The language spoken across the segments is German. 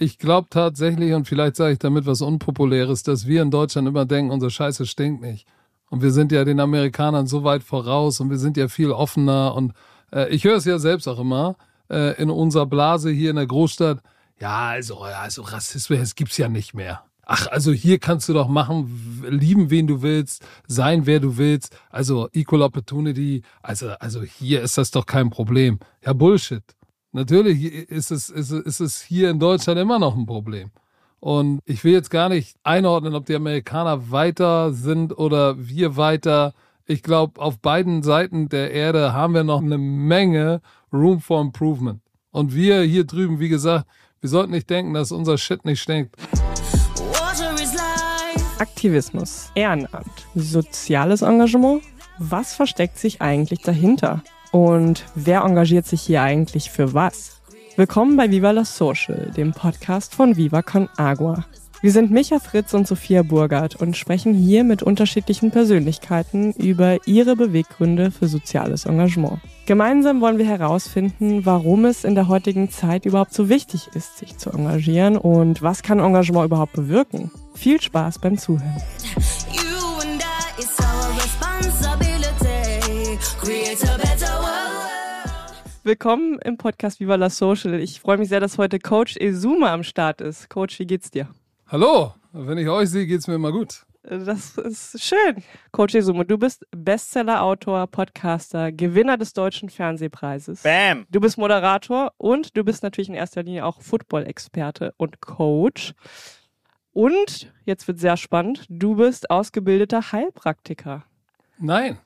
ich glaube tatsächlich, und vielleicht sage ich damit was Unpopuläres, dass wir in Deutschland immer denken, unsere Scheiße stinkt nicht. Und wir sind ja den Amerikanern so weit voraus und wir sind ja viel offener. Und äh, ich höre es ja selbst auch immer äh, in unserer Blase hier in der Großstadt. Ja, also, also Rassismus, es ja nicht mehr. Ach, also hier kannst du doch machen, lieben, wen du willst, sein, wer du willst. Also Equal Opportunity. Also, also hier ist das doch kein Problem. Ja, Bullshit. Natürlich ist es, ist, es, ist es hier in Deutschland immer noch ein Problem. Und ich will jetzt gar nicht einordnen, ob die Amerikaner weiter sind oder wir weiter. Ich glaube, auf beiden Seiten der Erde haben wir noch eine Menge Room for Improvement. Und wir hier drüben, wie gesagt, wir sollten nicht denken, dass unser Shit nicht stinkt. Aktivismus, Ehrenamt, soziales Engagement. Was versteckt sich eigentlich dahinter? Und wer engagiert sich hier eigentlich für was? Willkommen bei Viva la Social, dem Podcast von Viva Con Agua. Wir sind Micha Fritz und Sophia Burgert und sprechen hier mit unterschiedlichen Persönlichkeiten über ihre Beweggründe für soziales Engagement. Gemeinsam wollen wir herausfinden, warum es in der heutigen Zeit überhaupt so wichtig ist, sich zu engagieren und was kann Engagement überhaupt bewirken. Viel Spaß beim Zuhören. Willkommen im Podcast Viva la Social. Ich freue mich sehr, dass heute Coach Ezuma am Start ist. Coach, wie geht's dir? Hallo, wenn ich euch sehe, geht's mir immer gut. Das ist schön. Coach Ezuma, du bist Bestseller-Autor, Podcaster, Gewinner des Deutschen Fernsehpreises. Bam! Du bist Moderator und du bist natürlich in erster Linie auch Football-Experte und Coach. Und, jetzt wird sehr spannend, du bist ausgebildeter Heilpraktiker. Nein.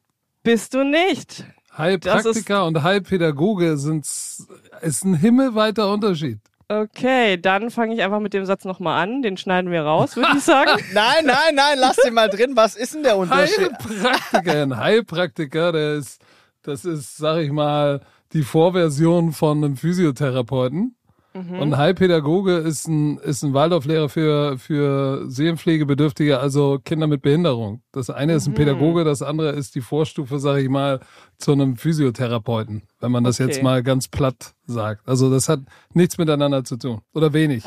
Bist du nicht? Heilpraktiker und Heilpädagoge sind ist ein himmelweiter Unterschied. Okay, dann fange ich einfach mit dem Satz nochmal an. Den schneiden wir raus, würde ich sagen. nein, nein, nein, lass den mal drin. Was ist denn der Unterschied? Heilpraktiker, ein Heilpraktiker, der ist, das ist, sag ich mal, die Vorversion von einem Physiotherapeuten. Mhm. Und Heilpädagoge ist ein, ist ein Waldorflehrer für, für Seelenpflegebedürftige, also Kinder mit Behinderung. Das eine ist ein mhm. Pädagoge, das andere ist die Vorstufe, sage ich mal, zu einem Physiotherapeuten, wenn man das okay. jetzt mal ganz platt sagt. Also das hat nichts miteinander zu tun oder wenig.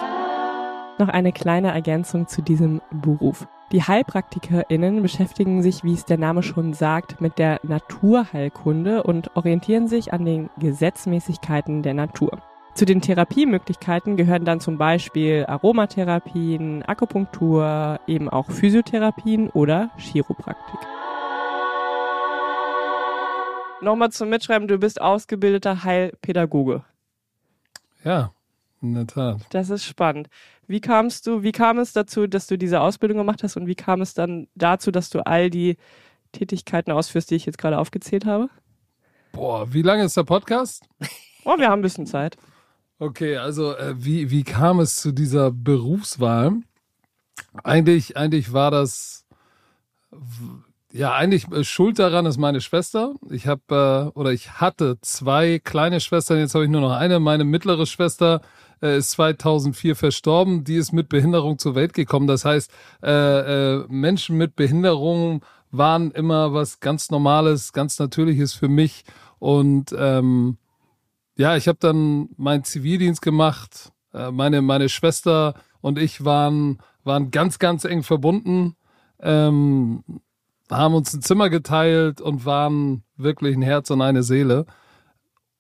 Noch eine kleine Ergänzung zu diesem Beruf. Die HeilpraktikerInnen beschäftigen sich, wie es der Name schon sagt, mit der Naturheilkunde und orientieren sich an den Gesetzmäßigkeiten der Natur. Zu den Therapiemöglichkeiten gehören dann zum Beispiel Aromatherapien, Akupunktur, eben auch Physiotherapien oder Chiropraktik. Nochmal zum Mitschreiben, du bist ausgebildeter Heilpädagoge. Ja, in der Tat. Das ist spannend. Wie kamst du, wie kam es dazu, dass du diese Ausbildung gemacht hast und wie kam es dann dazu, dass du all die Tätigkeiten ausführst, die ich jetzt gerade aufgezählt habe? Boah, wie lange ist der Podcast? Oh, wir haben ein bisschen Zeit. Okay, also äh, wie, wie kam es zu dieser Berufswahl? Eigentlich, eigentlich war das, ja, eigentlich äh, schuld daran ist meine Schwester. Ich habe äh, oder ich hatte zwei kleine Schwestern, jetzt habe ich nur noch eine. Meine mittlere Schwester äh, ist 2004 verstorben. Die ist mit Behinderung zur Welt gekommen. Das heißt, äh, äh, Menschen mit Behinderung waren immer was ganz Normales, ganz Natürliches für mich und ähm, ja, ich habe dann meinen Zivildienst gemacht. Äh, meine, meine Schwester und ich waren, waren ganz, ganz eng verbunden, ähm, haben uns ein Zimmer geteilt und waren wirklich ein Herz und eine Seele.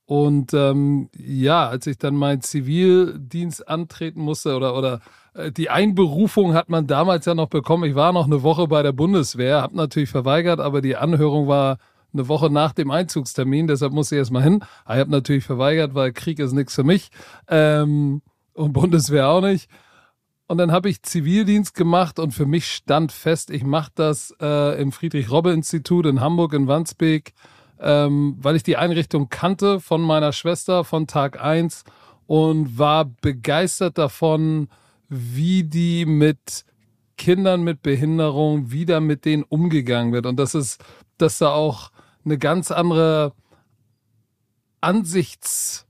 Und ähm, ja, als ich dann meinen Zivildienst antreten musste oder, oder äh, die Einberufung hat man damals ja noch bekommen. Ich war noch eine Woche bei der Bundeswehr, habe natürlich verweigert, aber die Anhörung war eine Woche nach dem Einzugstermin, deshalb musste ich erstmal hin. Ich habe natürlich verweigert, weil Krieg ist nichts für mich ähm, und Bundeswehr auch nicht. Und dann habe ich Zivildienst gemacht und für mich stand fest, ich mache das äh, im Friedrich-Robbe-Institut in Hamburg in Wandsbek, ähm, weil ich die Einrichtung kannte von meiner Schwester von Tag eins und war begeistert davon, wie die mit Kindern mit Behinderung wieder mit denen umgegangen wird. Und das ist, dass da auch eine ganz andere Ansichts-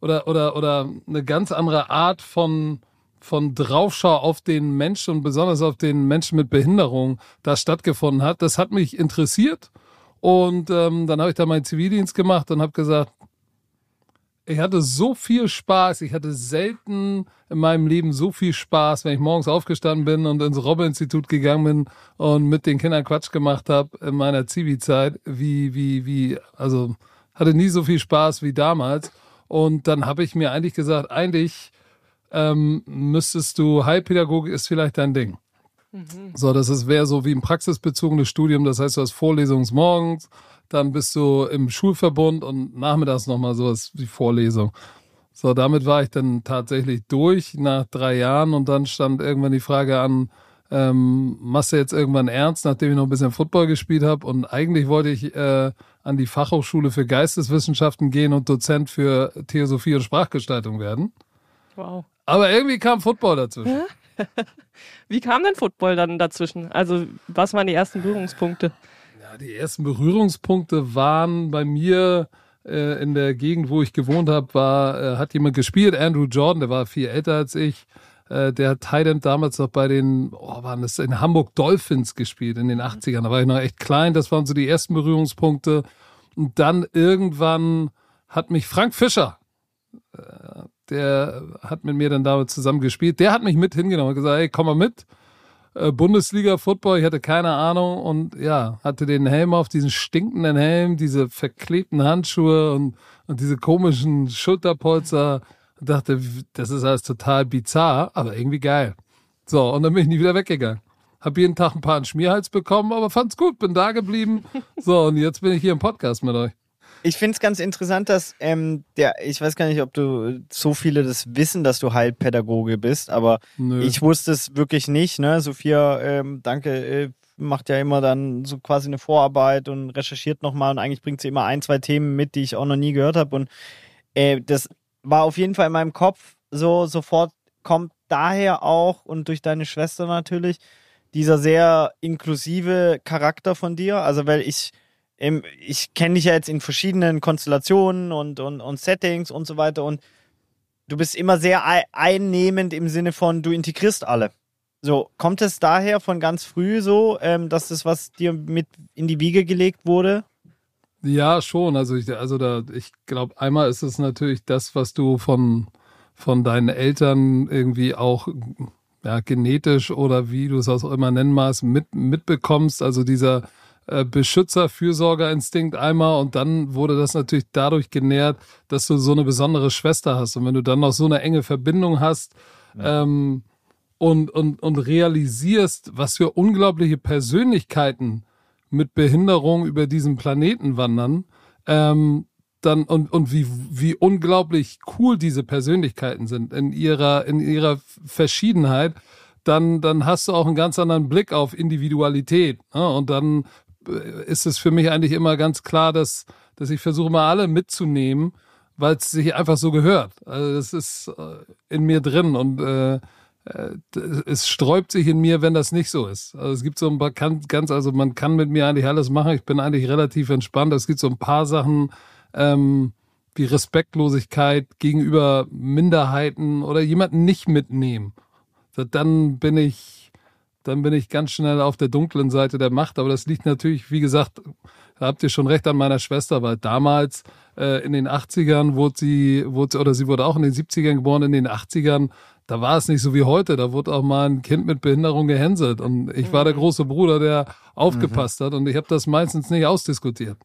oder, oder, oder eine ganz andere Art von, von Draufschau auf den Menschen und besonders auf den Menschen mit Behinderung da stattgefunden hat. Das hat mich interessiert und ähm, dann habe ich da meinen Zivildienst gemacht und habe gesagt, ich hatte so viel Spaß. Ich hatte selten in meinem Leben so viel Spaß, wenn ich morgens aufgestanden bin und ins Robbe-Institut gegangen bin und mit den Kindern Quatsch gemacht habe in meiner Zivi-Zeit, wie, wie, wie, also hatte nie so viel Spaß wie damals. Und dann habe ich mir eigentlich gesagt, eigentlich ähm, müsstest du, Heilpädagogik ist vielleicht dein Ding. Mhm. So, das wäre so wie ein praxisbezogenes Studium. Das heißt, du hast Vorlesungen morgens, dann bist du im Schulverbund und nachmittags nochmal sowas wie Vorlesung. So, damit war ich dann tatsächlich durch nach drei Jahren und dann stand irgendwann die Frage an, ähm, machst du jetzt irgendwann ernst, nachdem ich noch ein bisschen Football gespielt habe und eigentlich wollte ich äh, an die Fachhochschule für Geisteswissenschaften gehen und Dozent für Theosophie und Sprachgestaltung werden. Wow. Aber irgendwie kam Football dazwischen. Wie kam denn Football dann dazwischen? Also, was waren die ersten Berührungspunkte? Die ersten Berührungspunkte waren bei mir äh, in der Gegend, wo ich gewohnt habe, war, äh, hat jemand gespielt, Andrew Jordan, der war viel älter als ich. Äh, der hat Thailand damals noch bei den, oh, waren das in Hamburg Dolphins gespielt in den 80ern. Da war ich noch echt klein. Das waren so die ersten Berührungspunkte. Und dann irgendwann hat mich Frank Fischer, äh, der hat mit mir dann damit zusammen gespielt. Der hat mich mit hingenommen und gesagt, hey, komm mal mit. Äh, Bundesliga Football, ich hatte keine Ahnung und ja, hatte den Helm auf, diesen stinkenden Helm, diese verklebten Handschuhe und, und diese komischen Schulterpolster und dachte, das ist alles total bizarr, aber irgendwie geil. So, und dann bin ich nie wieder weggegangen. Hab jeden Tag ein paar einen Schmierhals bekommen, aber fand's gut, bin da geblieben. So, und jetzt bin ich hier im Podcast mit euch. Ich finde es ganz interessant, dass ähm, der, ich weiß gar nicht, ob du so viele das wissen, dass du Heilpädagoge bist, aber Nö. ich wusste es wirklich nicht. Ne? Sophia, ähm, danke, äh, macht ja immer dann so quasi eine Vorarbeit und recherchiert nochmal und eigentlich bringt sie immer ein, zwei Themen mit, die ich auch noch nie gehört habe. Und äh, das war auf jeden Fall in meinem Kopf so sofort, kommt daher auch und durch deine Schwester natürlich dieser sehr inklusive Charakter von dir. Also, weil ich ich kenne dich ja jetzt in verschiedenen Konstellationen und, und, und Settings und so weiter und du bist immer sehr einnehmend im Sinne von, du integrierst alle. So, kommt es daher von ganz früh so, ähm, dass das, was dir mit in die Wiege gelegt wurde? Ja, schon. Also ich, also da, ich glaube, einmal ist es natürlich das, was du von, von deinen Eltern irgendwie auch ja, genetisch oder wie du es auch immer nennen magst, mit, mitbekommst. Also dieser Beschützer, Fürsorgerinstinkt einmal und dann wurde das natürlich dadurch genährt, dass du so eine besondere Schwester hast. Und wenn du dann noch so eine enge Verbindung hast ja. ähm, und, und, und realisierst, was für unglaubliche Persönlichkeiten mit Behinderung über diesen Planeten wandern, ähm, dann und, und wie, wie unglaublich cool diese Persönlichkeiten sind in ihrer, in ihrer Verschiedenheit, dann, dann hast du auch einen ganz anderen Blick auf Individualität. Ne? Und dann ist es für mich eigentlich immer ganz klar, dass, dass ich versuche mal alle mitzunehmen, weil es sich einfach so gehört. Also das ist äh, in mir drin und äh, äh, es sträubt sich in mir, wenn das nicht so ist. Also es gibt so ein paar ganz, also man kann mit mir eigentlich alles machen. Ich bin eigentlich relativ entspannt. Es gibt so ein paar Sachen ähm, wie Respektlosigkeit gegenüber Minderheiten oder jemanden nicht mitnehmen. Dann bin ich dann bin ich ganz schnell auf der dunklen Seite der Macht. Aber das liegt natürlich, wie gesagt, da habt ihr schon recht an meiner Schwester, weil damals äh, in den 80ern wurde sie, wurde, oder sie wurde auch in den 70ern geboren, in den 80ern, da war es nicht so wie heute. Da wurde auch mal ein Kind mit Behinderung gehänselt. Und ich war der mhm. große Bruder, der aufgepasst mhm. hat. Und ich habe das meistens nicht ausdiskutiert.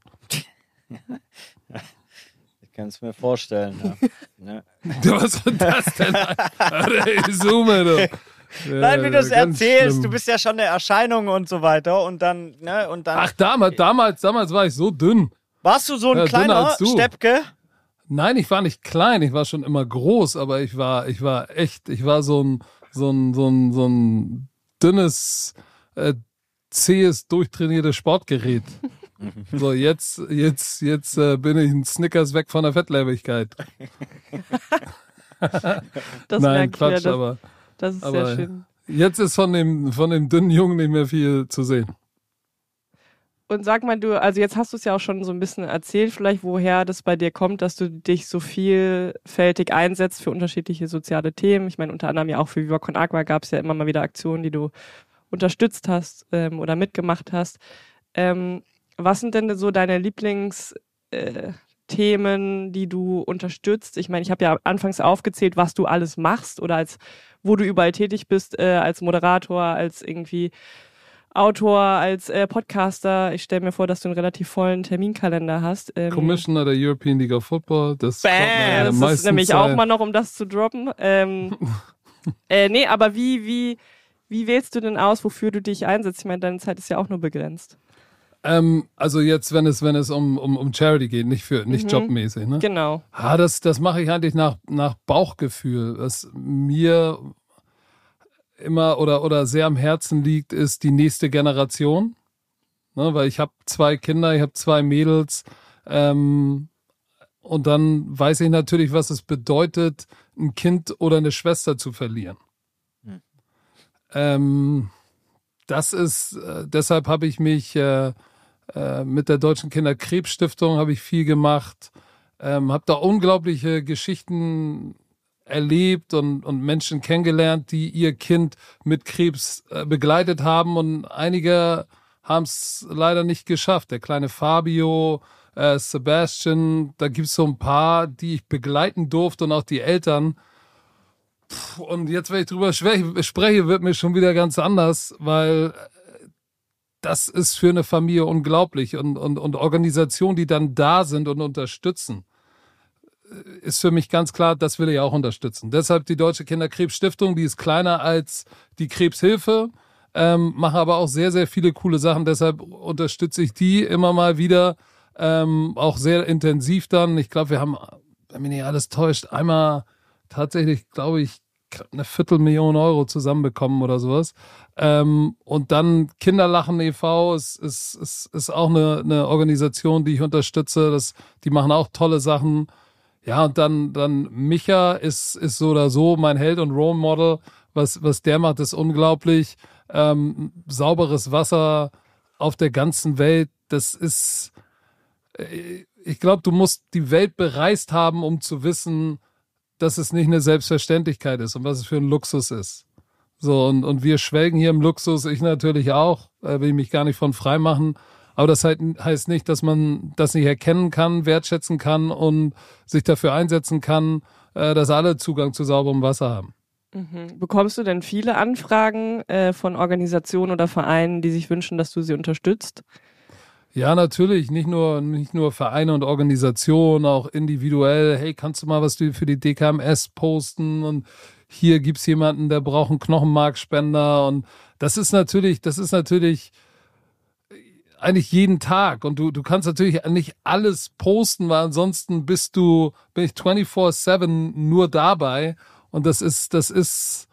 Ich kann es mir vorstellen. Ja. Ne? Was war das denn? ich zoome, du. Nein, wie du es erzählst, schlimm. du bist ja schon eine Erscheinung und so weiter und dann, ne, und dann. Ach, damals, damals, damals war ich so dünn. Warst du so ein ja, kleiner Steppke? Nein, ich war nicht klein, ich war schon immer groß, aber ich war, ich war echt, ich war so ein, so ein, so ein, so ein dünnes, äh, zähes, durchtrainiertes Sportgerät. So, jetzt, jetzt, jetzt äh, bin ich ein Snickers weg von der Fettleibigkeit. das Nein, Quatsch, ja, aber. Das ist Aber sehr schön. Jetzt ist von dem, von dem dünnen Jungen nicht mehr viel zu sehen. Und sag mal, du, also jetzt hast du es ja auch schon so ein bisschen erzählt, vielleicht woher das bei dir kommt, dass du dich so vielfältig einsetzt für unterschiedliche soziale Themen. Ich meine, unter anderem ja auch für Viva Con Agua gab es ja immer mal wieder Aktionen, die du unterstützt hast ähm, oder mitgemacht hast. Ähm, was sind denn so deine Lieblings, äh, Themen, die du unterstützt? Ich meine, ich habe ja anfangs aufgezählt, was du alles machst oder als wo du überall tätig bist, äh, als Moderator, als irgendwie Autor, als äh, Podcaster. Ich stelle mir vor, dass du einen relativ vollen Terminkalender hast. Ähm, Commissioner der European League of Football. Das, Bam, das ist nämlich auch mal noch, um das zu droppen. Ähm, äh, nee, aber wie, wie, wie wählst du denn aus, wofür du dich einsetzt? Ich meine, deine Zeit ist ja auch nur begrenzt. Ähm, also jetzt, wenn es, wenn es um, um, um Charity geht, nicht für, nicht mhm. jobmäßig, ne? Genau. Ah, das, das mache ich eigentlich nach, nach Bauchgefühl. Was mir immer oder, oder sehr am Herzen liegt, ist die nächste Generation. Ne, weil ich habe zwei Kinder, ich habe zwei Mädels. Ähm, und dann weiß ich natürlich, was es bedeutet, ein Kind oder eine Schwester zu verlieren. Hm. Ähm, das ist, äh, deshalb habe ich mich äh, äh, mit der Deutschen Kinderkrebsstiftung habe ich viel gemacht, ähm, habe da unglaubliche Geschichten erlebt und, und Menschen kennengelernt, die ihr Kind mit Krebs äh, begleitet haben und einige haben es leider nicht geschafft. Der kleine Fabio, äh, Sebastian, da gibt es so ein paar, die ich begleiten durfte und auch die Eltern. Puh, und jetzt, wenn ich drüber spreche, wird mir schon wieder ganz anders, weil das ist für eine Familie unglaublich und, und, und Organisationen, die dann da sind und unterstützen, äh, ist für mich ganz klar, das will ich auch unterstützen. Deshalb die Deutsche Kinderkrebsstiftung, die ist kleiner als die Krebshilfe, ähm, mache aber auch sehr, sehr viele coole Sachen. Deshalb unterstütze ich die immer mal wieder, ähm, auch sehr intensiv dann. Ich glaube, wir haben, wenn mich nicht alles täuscht, einmal tatsächlich, glaube ich, eine Viertelmillion Euro zusammenbekommen oder sowas. Ähm, und dann Kinderlachen e.V. ist, ist, ist, ist auch eine, eine Organisation, die ich unterstütze. Das, die machen auch tolle Sachen. Ja, und dann, dann Micha ist, ist so oder so mein Held und Role Model. Was, was der macht, ist unglaublich. Ähm, sauberes Wasser auf der ganzen Welt, das ist, äh, ich glaube, du musst die Welt bereist haben, um zu wissen, dass es nicht eine Selbstverständlichkeit ist und was es für ein Luxus ist. So, und, und wir schwelgen hier im Luxus, ich natürlich auch, äh, will ich mich gar nicht von frei machen. Aber das halt, heißt nicht, dass man das nicht erkennen kann, wertschätzen kann und sich dafür einsetzen kann, äh, dass alle Zugang zu sauberem Wasser haben. Mhm. Bekommst du denn viele Anfragen äh, von Organisationen oder Vereinen, die sich wünschen, dass du sie unterstützt? Ja, natürlich. Nicht nur, nicht nur Vereine und Organisationen, auch individuell. Hey, kannst du mal was für die DKMS posten? Und hier gibt's jemanden, der braucht einen Knochenmarkspender. Und das ist natürlich, das ist natürlich eigentlich jeden Tag. Und du, du kannst natürlich nicht alles posten, weil ansonsten bist du, bin ich 24-7 nur dabei. Und das ist, das ist,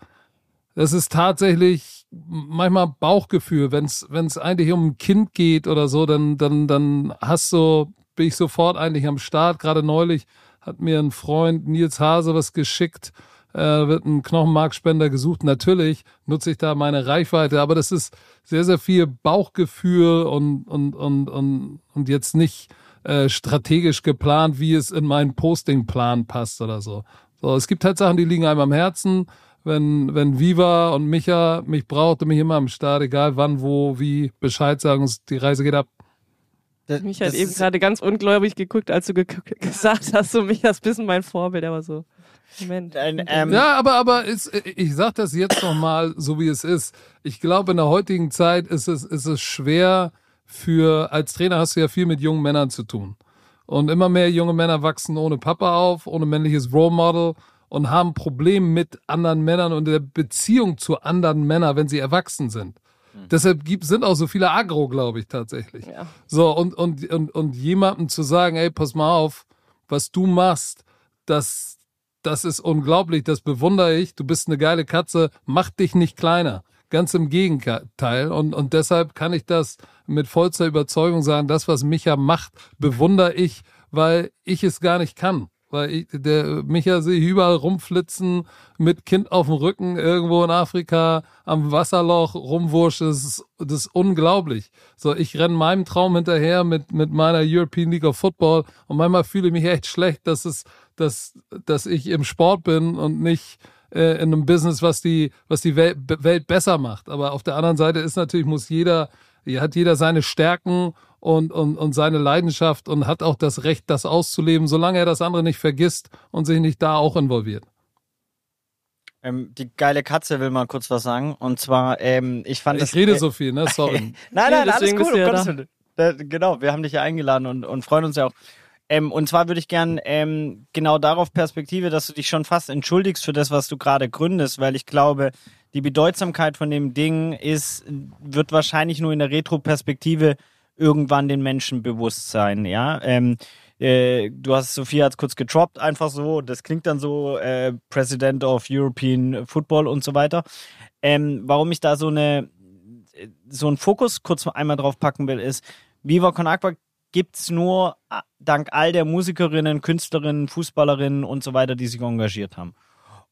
das ist tatsächlich manchmal Bauchgefühl, wenn es wenn es eigentlich um ein Kind geht oder so, dann dann dann hast du bin ich sofort eigentlich am Start. Gerade neulich hat mir ein Freund Nils Hase was geschickt, äh, wird ein Knochenmarkspender gesucht. Natürlich nutze ich da meine Reichweite, aber das ist sehr sehr viel Bauchgefühl und und und und und jetzt nicht äh, strategisch geplant, wie es in meinen Postingplan passt oder so. So, es gibt halt Sachen, die liegen einem am Herzen wenn, wenn Viva und Micha mich brauchte, mich immer am Start, egal wann, wo, wie, Bescheid sagen, die Reise geht ab. Das, Micha hat eben gerade ganz ungläubig geguckt, als du ge gesagt hast, so Micha ist ein bisschen mein Vorbild, aber so. Moment. Ein, ähm ja, aber, aber ist, ich sag das jetzt nochmal, so wie es ist. Ich glaube, in der heutigen Zeit ist es, ist es schwer für, als Trainer hast du ja viel mit jungen Männern zu tun. Und immer mehr junge Männer wachsen ohne Papa auf, ohne männliches Role Model und haben Probleme mit anderen Männern und der Beziehung zu anderen Männern, wenn sie erwachsen sind. Mhm. Deshalb gibt, sind auch so viele Agro, glaube ich, tatsächlich. Ja. So, und, und, und, und jemandem zu sagen, ey, pass mal auf, was du machst, das, das ist unglaublich, das bewundere ich, du bist eine geile Katze, mach dich nicht kleiner. Ganz im Gegenteil. Und, und deshalb kann ich das mit vollster Überzeugung sagen, das, was Micha macht, bewundere ich, weil ich es gar nicht kann weil ich, der Micha sehe überall rumflitzen mit Kind auf dem Rücken irgendwo in Afrika am Wasserloch rumwurscht. Das ist, das ist unglaublich. So, ich renne meinem Traum hinterher mit, mit meiner European League of Football und manchmal fühle ich mich echt schlecht, dass es, dass, dass ich im Sport bin und nicht äh, in einem Business, was die, was die Welt, Welt besser macht. Aber auf der anderen Seite ist natürlich, muss jeder, hat jeder seine Stärken und, und, und seine Leidenschaft und hat auch das Recht, das auszuleben, solange er das andere nicht vergisst und sich nicht da auch involviert. Ähm, die geile Katze will mal kurz was sagen. Und zwar, ähm, ich fand ich das. Ich rede äh, so viel, ne? Sorry. nein, nein, ja, alles gut. Um da, genau, wir haben dich ja eingeladen und, und freuen uns ja auch. Ähm, und zwar würde ich gern ähm, genau darauf Perspektive, dass du dich schon fast entschuldigst für das, was du gerade gründest, weil ich glaube, die Bedeutsamkeit von dem Ding ist, wird wahrscheinlich nur in der Retro-Perspektive irgendwann den Menschen bewusst sein, ja. Ähm, äh, du hast Sophia hat kurz getroppt, einfach so. Das klingt dann so, äh, President of European Football und so weiter. Ähm, warum ich da so eine so einen Fokus kurz einmal drauf packen will, ist, Viva Con Agua gibt's nur äh, dank all der Musikerinnen, Künstlerinnen, Fußballerinnen und so weiter, die sich engagiert haben.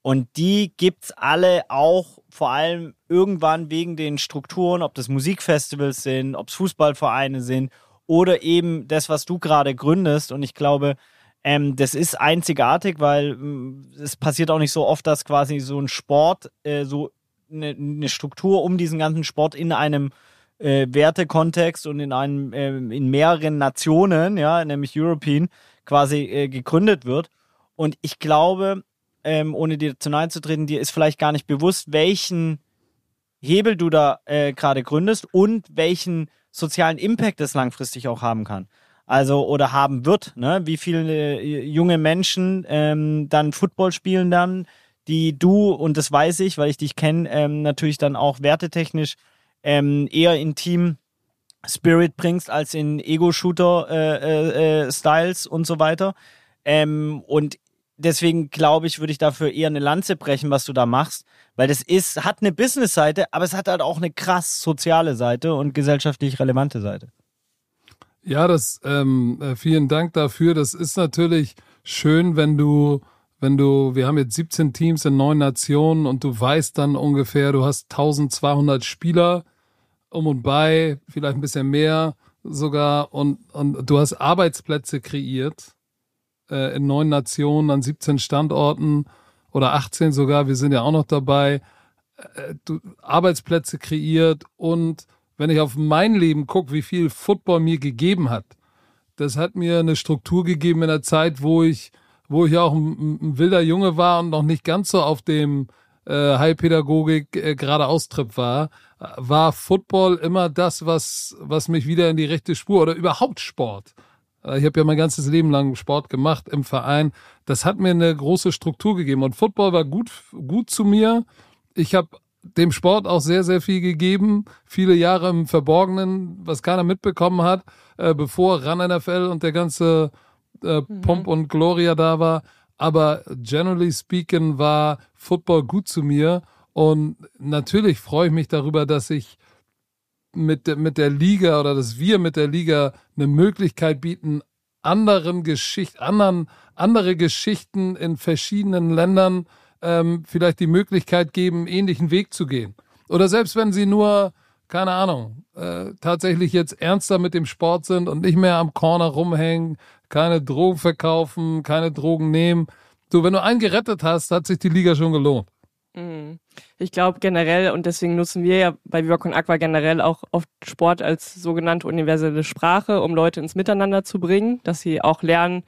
Und die gibt's alle auch vor allem irgendwann wegen den Strukturen, ob das Musikfestivals sind, ob es Fußballvereine sind oder eben das, was du gerade gründest. Und ich glaube, ähm, das ist einzigartig, weil mm, es passiert auch nicht so oft, dass quasi so ein Sport, äh, so eine, eine, Struktur um diesen ganzen Sport in einem äh, Wertekontext und in einem äh, in mehreren Nationen, ja, nämlich European, quasi äh, gegründet wird. Und ich glaube, ähm, ohne dir zu nahe zu treten, dir ist vielleicht gar nicht bewusst, welchen Hebel du da äh, gerade gründest und welchen sozialen Impact es langfristig auch haben kann. Also oder haben wird, ne? Wie viele äh, junge Menschen ähm, dann Football spielen dann, die du, und das weiß ich, weil ich dich kenne, ähm, natürlich dann auch wertetechnisch ähm, eher in Team Spirit bringst als in Ego-Shooter-Styles äh, äh, äh und so weiter. Ähm, und deswegen glaube ich, würde ich dafür eher eine Lanze brechen, was du da machst, weil das ist, hat eine Business-Seite, aber es hat halt auch eine krass soziale Seite und gesellschaftlich relevante Seite. Ja, das, ähm, äh, vielen Dank dafür. Das ist natürlich schön, wenn du, wenn du, wir haben jetzt 17 Teams in neun Nationen und du weißt dann ungefähr, du hast 1200 Spieler um und bei, vielleicht ein bisschen mehr sogar und, und du hast Arbeitsplätze kreiert äh, in neun Nationen an 17 Standorten oder 18 sogar, wir sind ja auch noch dabei, äh, du, Arbeitsplätze kreiert und wenn ich auf mein Leben gucke, wie viel Football mir gegeben hat, das hat mir eine Struktur gegeben in der Zeit, wo ich, wo ich auch ein, ein wilder Junge war und noch nicht ganz so auf dem äh, Heilpädagogik äh, gerade Austrip war, war Football immer das, was, was mich wieder in die rechte Spur oder überhaupt Sport ich habe ja mein ganzes Leben lang Sport gemacht im Verein. Das hat mir eine große Struktur gegeben und Football war gut, gut zu mir. Ich habe dem Sport auch sehr, sehr viel gegeben. Viele Jahre im Verborgenen, was keiner mitbekommen hat, äh, bevor Run NFL und der ganze äh, mhm. Pomp und Gloria da war. Aber generally speaking war Football gut zu mir. Und natürlich freue ich mich darüber, dass ich mit, der, mit der Liga oder dass wir mit der Liga eine Möglichkeit bieten, anderen Geschichten, anderen, andere Geschichten in verschiedenen Ländern ähm, vielleicht die Möglichkeit geben, ähnlichen Weg zu gehen. Oder selbst wenn sie nur, keine Ahnung, äh, tatsächlich jetzt ernster mit dem Sport sind und nicht mehr am Corner rumhängen, keine Drogen verkaufen, keine Drogen nehmen. Du, wenn du einen gerettet hast, hat sich die Liga schon gelohnt. Mhm. Ich glaube generell, und deswegen nutzen wir ja bei Viva Aqua generell auch oft Sport als sogenannte universelle Sprache, um Leute ins Miteinander zu bringen, dass sie auch lernen,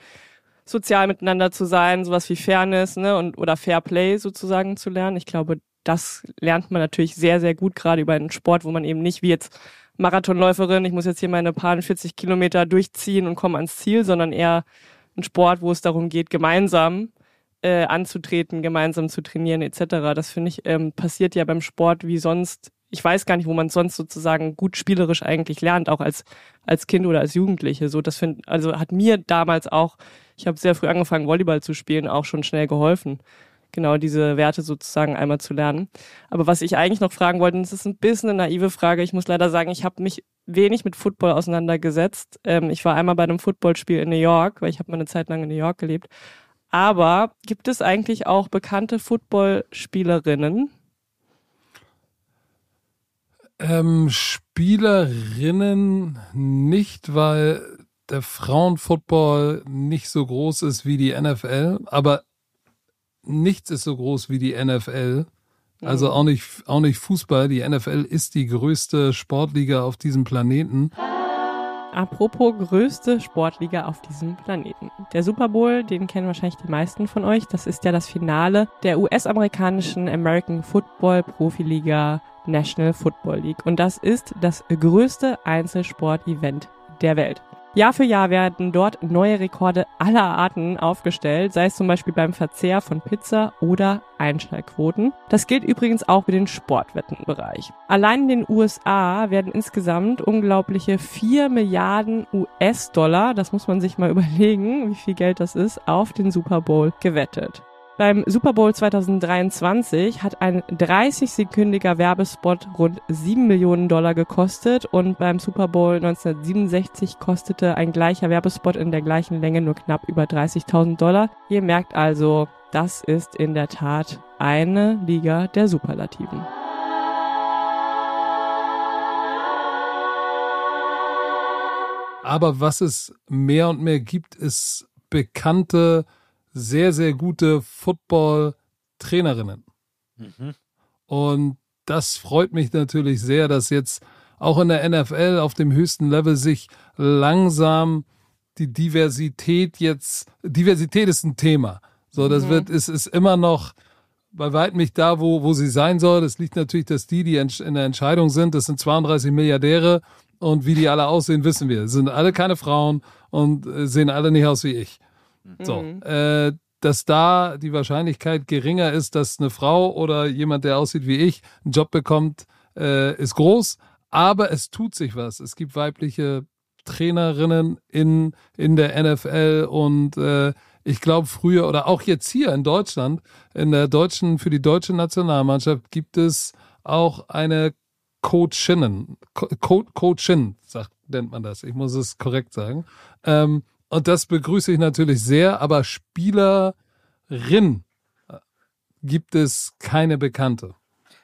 sozial miteinander zu sein, sowas wie Fairness ne, und, oder Fair Play sozusagen zu lernen. Ich glaube, das lernt man natürlich sehr, sehr gut, gerade über einen Sport, wo man eben nicht wie jetzt Marathonläuferin, ich muss jetzt hier meine paar 40 Kilometer durchziehen und komme ans Ziel, sondern eher ein Sport, wo es darum geht, gemeinsam äh, anzutreten, gemeinsam zu trainieren etc. Das finde ich ähm, passiert ja beim Sport wie sonst. Ich weiß gar nicht, wo man sonst sozusagen gut spielerisch eigentlich lernt, auch als als Kind oder als Jugendliche. So, das find, also hat mir damals auch. Ich habe sehr früh angefangen, Volleyball zu spielen, auch schon schnell geholfen genau diese Werte sozusagen einmal zu lernen. Aber was ich eigentlich noch fragen wollte, das ist ein bisschen eine naive Frage. Ich muss leider sagen, ich habe mich wenig mit Football auseinandergesetzt. Ähm, ich war einmal bei einem Footballspiel in New York, weil ich habe mal eine Zeit lang in New York gelebt. Aber gibt es eigentlich auch bekannte Footballspielerinnen? Ähm, Spielerinnen nicht, weil der Frauenfootball nicht so groß ist wie die NFL, aber nichts ist so groß wie die NFL. Also mhm. auch nicht, auch nicht Fußball. Die NFL ist die größte Sportliga auf diesem Planeten. Apropos größte Sportliga auf diesem Planeten. Der Super Bowl, den kennen wahrscheinlich die meisten von euch. Das ist ja das Finale der US-amerikanischen American Football Profiliga National Football League. Und das ist das größte Einzelsport-Event der Welt. Jahr für Jahr werden dort neue Rekorde aller Arten aufgestellt, sei es zum Beispiel beim Verzehr von Pizza oder Einschaltquoten. Das gilt übrigens auch für den Sportwettenbereich. Allein in den USA werden insgesamt unglaubliche 4 Milliarden US-Dollar, das muss man sich mal überlegen, wie viel Geld das ist, auf den Super Bowl gewettet. Beim Super Bowl 2023 hat ein 30-sekündiger Werbespot rund 7 Millionen Dollar gekostet und beim Super Bowl 1967 kostete ein gleicher Werbespot in der gleichen Länge nur knapp über 30.000 Dollar. Ihr merkt also, das ist in der Tat eine Liga der Superlativen. Aber was es mehr und mehr gibt, ist bekannte sehr, sehr gute Football-Trainerinnen. Mhm. Und das freut mich natürlich sehr, dass jetzt auch in der NFL auf dem höchsten Level sich langsam die Diversität jetzt, Diversität ist ein Thema. So, das mhm. wird, es ist immer noch bei weitem nicht da, wo, wo sie sein soll. Das liegt natürlich, dass die, die in der Entscheidung sind, das sind 32 Milliardäre und wie die alle aussehen, wissen wir. Das sind alle keine Frauen und äh, sehen alle nicht aus wie ich. So, mhm. äh, dass da die Wahrscheinlichkeit geringer ist, dass eine Frau oder jemand, der aussieht wie ich, einen Job bekommt, äh, ist groß. Aber es tut sich was. Es gibt weibliche Trainerinnen in, in der NFL und äh, ich glaube früher oder auch jetzt hier in Deutschland, in der deutschen, für die deutsche Nationalmannschaft gibt es auch eine Coachinnen, Co Coachin, sagt, nennt man das. Ich muss es korrekt sagen. Ähm, und das begrüße ich natürlich sehr, aber Spielerin gibt es keine bekannte.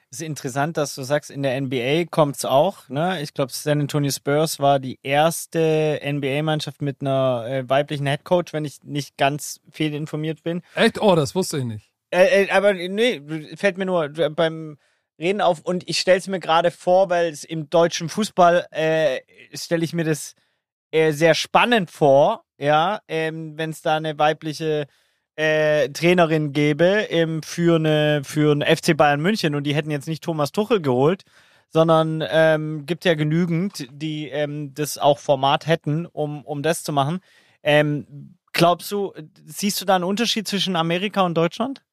Es ist interessant, dass du sagst, in der NBA kommt es auch. Ne? Ich glaube, San Antonio Spurs war die erste NBA-Mannschaft mit einer äh, weiblichen Headcoach, wenn ich nicht ganz fehlinformiert bin. Echt? Oh, das wusste ich nicht. Äh, äh, aber nee, fällt mir nur beim Reden auf und ich stelle es mir gerade vor, weil es im deutschen Fußball äh, stelle ich mir das äh, sehr spannend vor, ja, ähm, wenn es da eine weibliche äh, Trainerin gäbe ähm, für eine für einen FC Bayern München und die hätten jetzt nicht Thomas Tuchel geholt, sondern ähm, gibt ja genügend, die ähm, das auch Format hätten, um um das zu machen. Ähm, glaubst du, siehst du da einen Unterschied zwischen Amerika und Deutschland?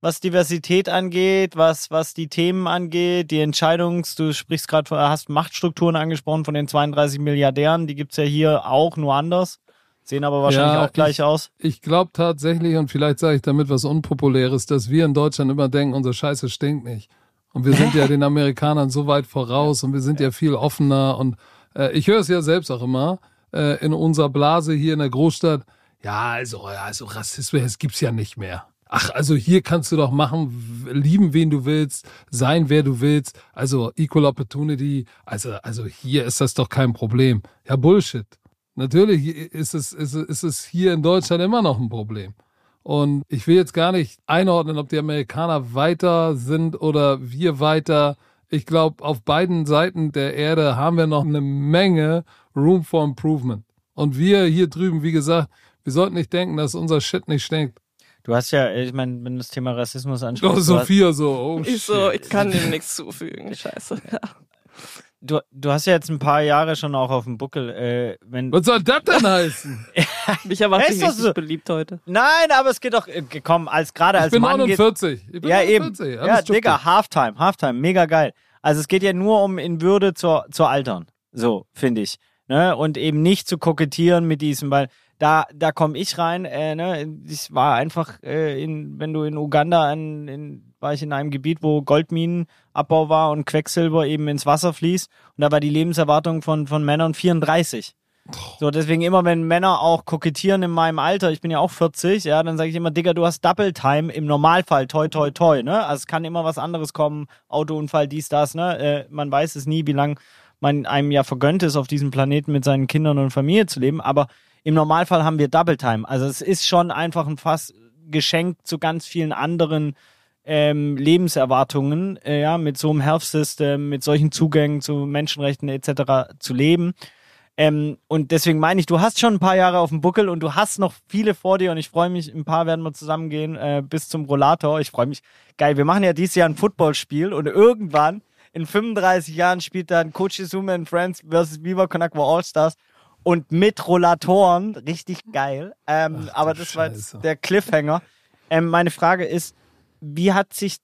Was Diversität angeht, was, was die Themen angeht, die Entscheidungs, du sprichst gerade, hast Machtstrukturen angesprochen von den 32 Milliardären, die gibt's ja hier auch nur anders, sehen aber wahrscheinlich ja, auch gleich ich, aus. Ich glaube tatsächlich, und vielleicht sage ich damit was Unpopuläres, dass wir in Deutschland immer denken, unsere Scheiße stinkt nicht. Und wir sind ja den Amerikanern so weit voraus und wir sind ja viel offener und äh, ich höre es ja selbst auch immer äh, in unserer Blase hier in der Großstadt. Ja, also, also Rassismus gibt's ja nicht mehr. Ach, also hier kannst du doch machen, lieben, wen du willst, sein, wer du willst. Also Equal Opportunity. Also, also hier ist das doch kein Problem. Ja, Bullshit. Natürlich ist es, ist, ist es hier in Deutschland immer noch ein Problem. Und ich will jetzt gar nicht einordnen, ob die Amerikaner weiter sind oder wir weiter. Ich glaube, auf beiden Seiten der Erde haben wir noch eine Menge Room for Improvement. Und wir hier drüben, wie gesagt, wir sollten nicht denken, dass unser Shit nicht stinkt. Du hast ja, ich meine, wenn du das Thema Rassismus ansprichst. Oh, Sophia so, oh Ich so, ich kann dem nichts zufügen, scheiße. Ja. Du, du hast ja jetzt ein paar Jahre schon auch auf dem Buckel. Äh, wenn Was soll das denn heißen? Mich erwartet nicht so beliebt heute. Nein, aber es geht doch, äh, komm, als gerade als ich bin Mann 49. Geht, ich bin ja, 49. Eben. Ja, Digga, Halftime, Halftime, mega geil. Also es geht ja nur um in Würde zur, zur Altern. So, finde ich. Ne? Und eben nicht zu kokettieren mit diesem, weil da, da komme ich rein. Äh, ne? Ich war einfach, äh, in, wenn du in Uganda, in, in, war ich in einem Gebiet, wo Goldminenabbau war und Quecksilber eben ins Wasser fließt. Und da war die Lebenserwartung von, von Männern 34. So, deswegen immer, wenn Männer auch kokettieren in meinem Alter, ich bin ja auch 40, ja, dann sage ich immer, Digga, du hast Double Time im Normalfall, toi, toi, toi, ne? Also es kann immer was anderes kommen, Autounfall, dies, das, ne? Äh, man weiß es nie, wie lang man einem ja vergönnt ist, auf diesem Planeten mit seinen Kindern und Familie zu leben, aber im Normalfall haben wir Double Time. Also es ist schon einfach ein Fass geschenkt zu ganz vielen anderen ähm, Lebenserwartungen, äh, ja, mit so einem Health System, mit solchen Zugängen zu Menschenrechten etc. zu leben. Ähm, und deswegen meine ich, du hast schon ein paar Jahre auf dem Buckel und du hast noch viele vor dir und ich freue mich, ein paar werden wir zusammengehen äh, bis zum Rollator. Ich freue mich. Geil, wir machen ja dieses Jahr ein Footballspiel und irgendwann in 35 Jahren spielt dann Coach Izuma and Friends versus Viva Conakwa All-Stars und mit Rollatoren. Richtig geil. Ähm, Ach, aber das Scheiße. war jetzt der Cliffhanger. Ähm, meine Frage ist, wie hat sich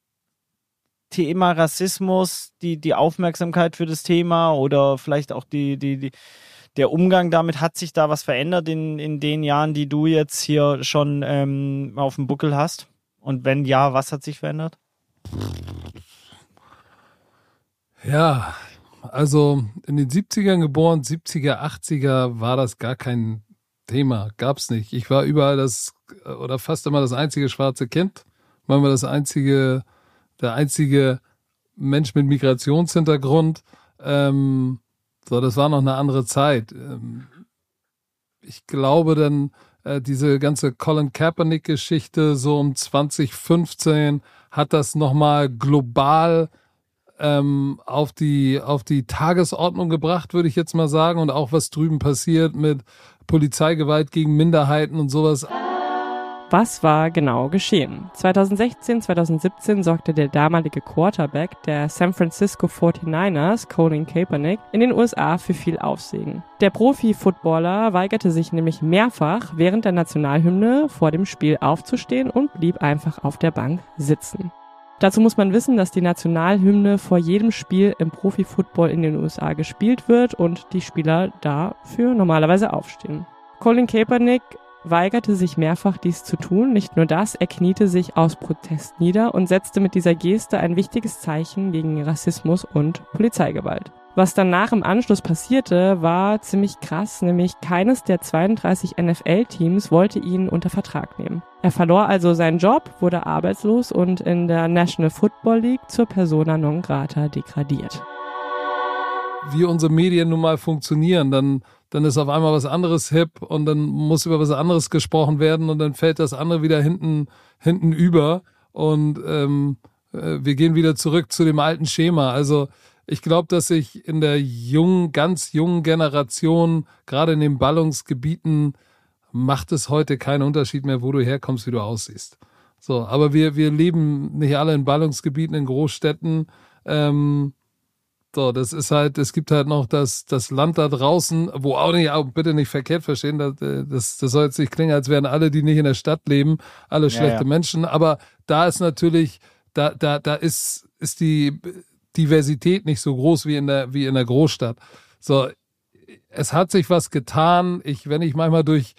Thema Rassismus, die, die Aufmerksamkeit für das Thema oder vielleicht auch die, die, die, der Umgang damit, hat sich da was verändert in, in den Jahren, die du jetzt hier schon ähm, auf dem Buckel hast? Und wenn ja, was hat sich verändert? Ja, also in den 70ern geboren, 70er, 80er war das gar kein Thema, gab's nicht. Ich war überall das oder fast immer das einzige schwarze Kind, manchmal das einzige, der einzige Mensch mit Migrationshintergrund. Ähm, so, das war noch eine andere Zeit. Ähm, ich glaube dann, äh, diese ganze Colin Kaepernick-Geschichte so um 2015 hat das nochmal global ähm, auf die auf die Tagesordnung gebracht, würde ich jetzt mal sagen, und auch was drüben passiert mit Polizeigewalt gegen Minderheiten und sowas. Was war genau geschehen? 2016, 2017 sorgte der damalige Quarterback der San Francisco 49ers, Colin Kaepernick, in den USA für viel Aufsehen. Der Profi-Footballer weigerte sich nämlich mehrfach während der Nationalhymne vor dem Spiel aufzustehen und blieb einfach auf der Bank sitzen. Dazu muss man wissen, dass die Nationalhymne vor jedem Spiel im Profi-Football in den USA gespielt wird und die Spieler dafür normalerweise aufstehen. Colin Kaepernick weigerte sich mehrfach dies zu tun. Nicht nur das, er kniete sich aus Protest nieder und setzte mit dieser Geste ein wichtiges Zeichen gegen Rassismus und Polizeigewalt. Was danach im Anschluss passierte, war ziemlich krass, nämlich keines der 32 NFL-Teams wollte ihn unter Vertrag nehmen. Er verlor also seinen Job, wurde arbeitslos und in der National Football League zur Persona non grata degradiert. Wie unsere Medien nun mal funktionieren, dann dann ist auf einmal was anderes hip und dann muss über was anderes gesprochen werden und dann fällt das andere wieder hinten, hinten über und ähm, äh, wir gehen wieder zurück zu dem alten Schema. Also ich glaube, dass sich in der jungen, ganz jungen Generation, gerade in den Ballungsgebieten, macht es heute keinen Unterschied mehr, wo du herkommst, wie du aussiehst. So, aber wir, wir leben nicht alle in Ballungsgebieten, in Großstädten. Ähm, so, das ist halt, es gibt halt noch das, das Land da draußen, wo auch nicht, auch bitte nicht verkehrt verstehen, das, das, das soll jetzt nicht klingen, als wären alle, die nicht in der Stadt leben, alle schlechte ja. Menschen. Aber da ist natürlich, da, da, da ist, ist die Diversität nicht so groß wie in der, wie in der Großstadt. So, es hat sich was getan. Ich, wenn ich manchmal durch,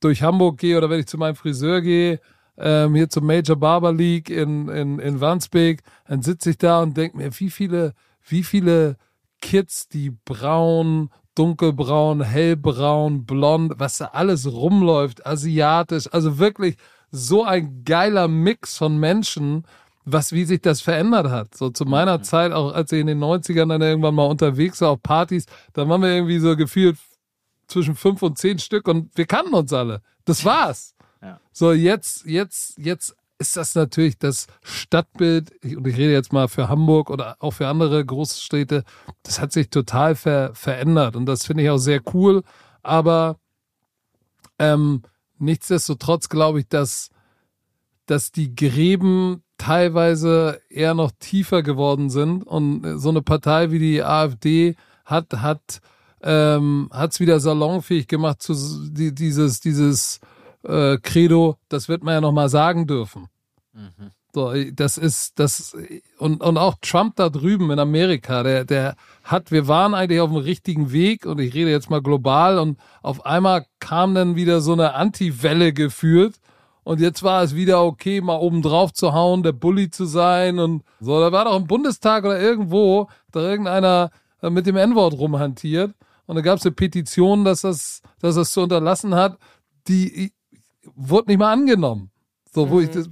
durch Hamburg gehe oder wenn ich zu meinem Friseur gehe, ähm, hier zum Major Barber League in, in, in Wandsbek, dann sitze ich da und denke mir, wie viele, wie viele Kids, die braun, dunkelbraun, hellbraun, blond, was da alles rumläuft, asiatisch, also wirklich so ein geiler Mix von Menschen, was, wie sich das verändert hat. So zu meiner mhm. Zeit, auch als ich in den 90ern dann irgendwann mal unterwegs war auf Partys, da waren wir irgendwie so gefühlt zwischen fünf und zehn Stück und wir kannten uns alle. Das war's. Ja. So, jetzt, jetzt, jetzt ist das natürlich das Stadtbild, und ich rede jetzt mal für Hamburg oder auch für andere Großstädte, das hat sich total ver verändert und das finde ich auch sehr cool. Aber ähm, nichtsdestotrotz glaube ich, dass, dass die Gräben teilweise eher noch tiefer geworden sind und so eine Partei wie die AfD hat hat ähm, hat's wieder salonfähig gemacht zu die, dieses dieses äh, Credo, das wird man ja noch mal sagen dürfen. Mhm. So, das ist das und und auch Trump da drüben in Amerika, der der hat, wir waren eigentlich auf dem richtigen Weg und ich rede jetzt mal global und auf einmal kam dann wieder so eine Anti-Welle geführt und jetzt war es wieder okay, mal oben drauf zu hauen, der Bully zu sein und so. Da war doch im Bundestag oder irgendwo da irgendeiner äh, mit dem N-Wort rumhantiert und da gab es eine Petition, dass das, dass das zu unterlassen hat, die wurde nicht mal angenommen. So, wo mhm. ich,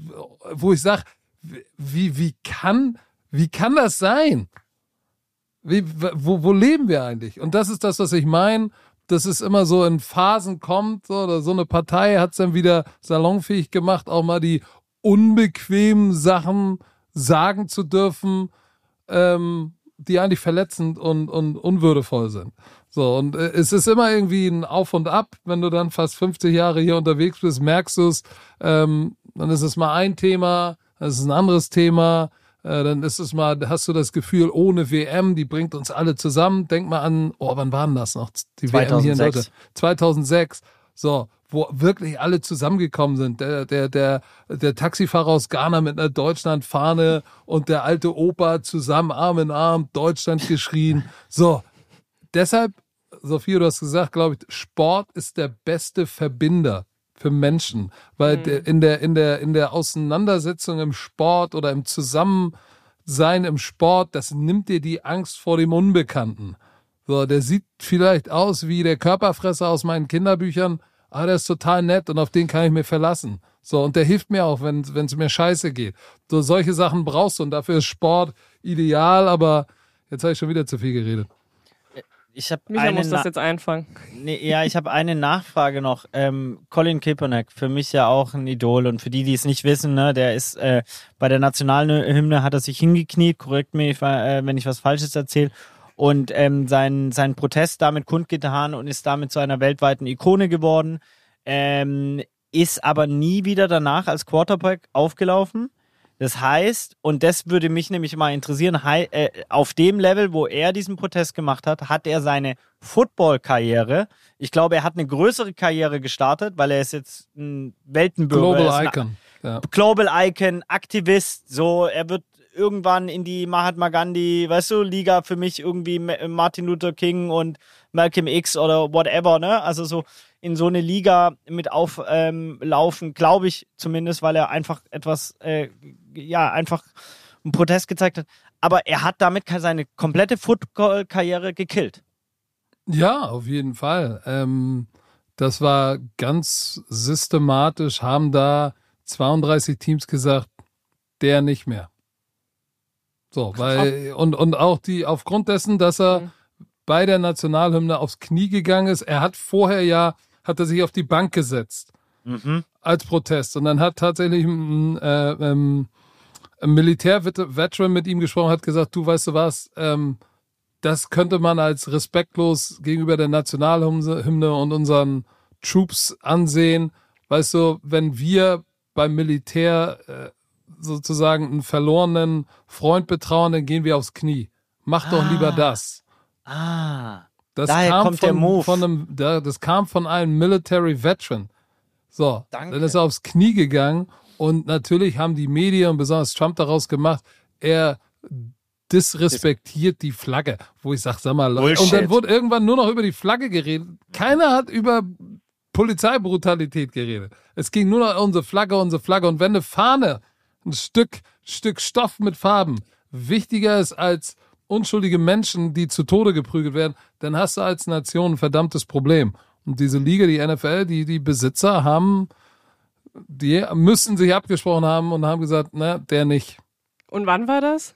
wo ich sag, wie, wie kann, wie kann das sein? Wie, wo, wo leben wir eigentlich? Und das ist das, was ich meine, dass es immer so in Phasen kommt, so, oder so eine Partei hat es dann wieder salonfähig gemacht, auch mal die unbequemen Sachen sagen zu dürfen. Ähm, die eigentlich verletzend und, und unwürdevoll sind. So, und äh, es ist immer irgendwie ein Auf und Ab. Wenn du dann fast 50 Jahre hier unterwegs bist, merkst du es, ähm, dann ist es mal ein Thema, dann ist es ein anderes Thema, äh, dann ist es mal, hast du das Gefühl, ohne WM, die bringt uns alle zusammen. Denk mal an, oh, wann waren das noch? Die 2006. WM hier in Deutschland. 2006. So, wo wirklich alle zusammengekommen sind. Der, der, der, der Taxifahrer aus Ghana mit einer Deutschlandfahne und der alte Opa zusammen Arm in Arm Deutschland geschrien. So, deshalb, Sophia, du hast gesagt, glaube ich, Sport ist der beste Verbinder für Menschen, weil mhm. in der in der in der Auseinandersetzung im Sport oder im Zusammensein im Sport, das nimmt dir die Angst vor dem Unbekannten. So, der sieht vielleicht aus wie der Körperfresser aus meinen Kinderbüchern, ah, der ist total nett und auf den kann ich mir verlassen. So, und der hilft mir auch, wenn es mir scheiße geht. So, solche Sachen brauchst du und dafür ist Sport ideal, aber jetzt habe ich schon wieder zu viel geredet. Ich habe Micha muss das jetzt einfangen. Nee, ja, ich habe eine Nachfrage noch. Ähm, Colin Kaepernick, für mich ja auch ein Idol und für die, die es nicht wissen, ne, der ist äh, bei der Nationalhymne hat er sich hingekniet, korrekt mich, äh, wenn ich was Falsches erzähle, und ähm, seinen sein Protest damit kundgetan und ist damit zu einer weltweiten Ikone geworden. Ähm, ist aber nie wieder danach als Quarterback aufgelaufen. Das heißt, und das würde mich nämlich mal interessieren, äh, auf dem Level, wo er diesen Protest gemacht hat, hat er seine Football-Karriere. Ich glaube, er hat eine größere Karriere gestartet, weil er ist jetzt ein Weltenbürger. Global Icon. Ja. Global Icon, Aktivist, so, er wird irgendwann in die Mahatma Gandhi, weißt du, Liga für mich irgendwie Martin Luther King und Malcolm X oder whatever, ne? Also so in so eine Liga mit auflaufen, ähm, glaube ich zumindest, weil er einfach etwas, äh, ja, einfach einen Protest gezeigt hat. Aber er hat damit seine komplette Football-Karriere gekillt. Ja, auf jeden Fall. Ähm, das war ganz systematisch, haben da 32 Teams gesagt, der nicht mehr. So, weil, und, und auch die, aufgrund dessen, dass er mhm. bei der Nationalhymne aufs Knie gegangen ist, er hat vorher ja, hat er sich auf die Bank gesetzt. Mhm. Als Protest. Und dann hat tatsächlich ein, äh, ähm, ein Militärveteran mit ihm gesprochen, hat gesagt, du weißt du was, ähm, das könnte man als respektlos gegenüber der Nationalhymne und unseren Troops ansehen. Weißt du, wenn wir beim Militär äh, sozusagen einen verlorenen Freund betrauen, dann gehen wir aufs Knie. Mach doch lieber ah. das. Ah. Das Daher kam kommt von, der Move. Von einem, das kam von einem Military Veteran. So, Danke. dann ist er aufs Knie gegangen und natürlich haben die Medien und besonders Trump daraus gemacht, er disrespektiert die Flagge, wo ich sag, sag mal, Leute. Und dann wurde irgendwann nur noch über die Flagge geredet. Keiner hat über Polizeibrutalität geredet. Es ging nur noch um unsere Flagge, unsere Flagge. Und wenn eine Fahne ein Stück, Stück Stoff mit Farben wichtiger ist als unschuldige Menschen, die zu Tode geprügelt werden, dann hast du als Nation ein verdammtes Problem. Und diese Liga, die NFL, die, die Besitzer haben, die müssen sich abgesprochen haben und haben gesagt, na, der nicht. Und wann war das?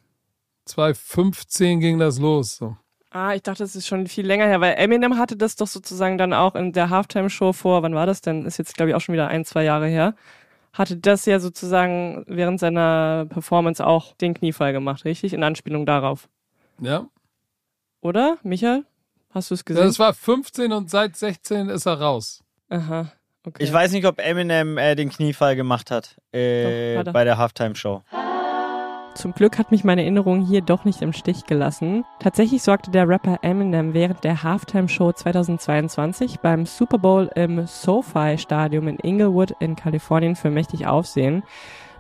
2015 ging das los. So. Ah, ich dachte, das ist schon viel länger her, weil Eminem hatte das doch sozusagen dann auch in der Halftime-Show vor, wann war das denn? Ist jetzt, glaube ich, auch schon wieder ein, zwei Jahre her hatte das ja sozusagen während seiner Performance auch den Kniefall gemacht, richtig? In Anspielung darauf. Ja. Oder, Michael? Hast du es gesehen? Ja, das war 15 und seit 16 ist er raus. Aha. Okay. Ich weiß nicht, ob Eminem äh, den Kniefall gemacht hat, äh, Doch, bei der Halftime-Show. Zum Glück hat mich meine Erinnerung hier doch nicht im Stich gelassen. Tatsächlich sorgte der Rapper Eminem während der Halftime-Show 2022 beim Super Bowl im SoFi Stadium in Inglewood in Kalifornien für mächtig Aufsehen.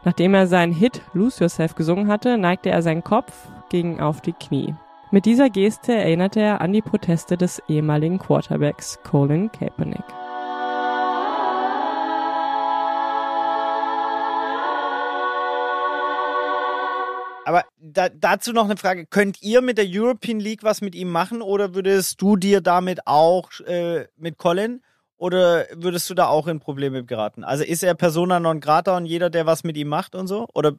Nachdem er seinen Hit Lose Yourself gesungen hatte, neigte er seinen Kopf gegen auf die Knie. Mit dieser Geste erinnerte er an die Proteste des ehemaligen Quarterbacks Colin Kaepernick. Da, dazu noch eine Frage. Könnt ihr mit der European League was mit ihm machen oder würdest du dir damit auch äh, mit Colin oder würdest du da auch in Probleme geraten? Also ist er persona non grata und jeder, der was mit ihm macht und so? Oder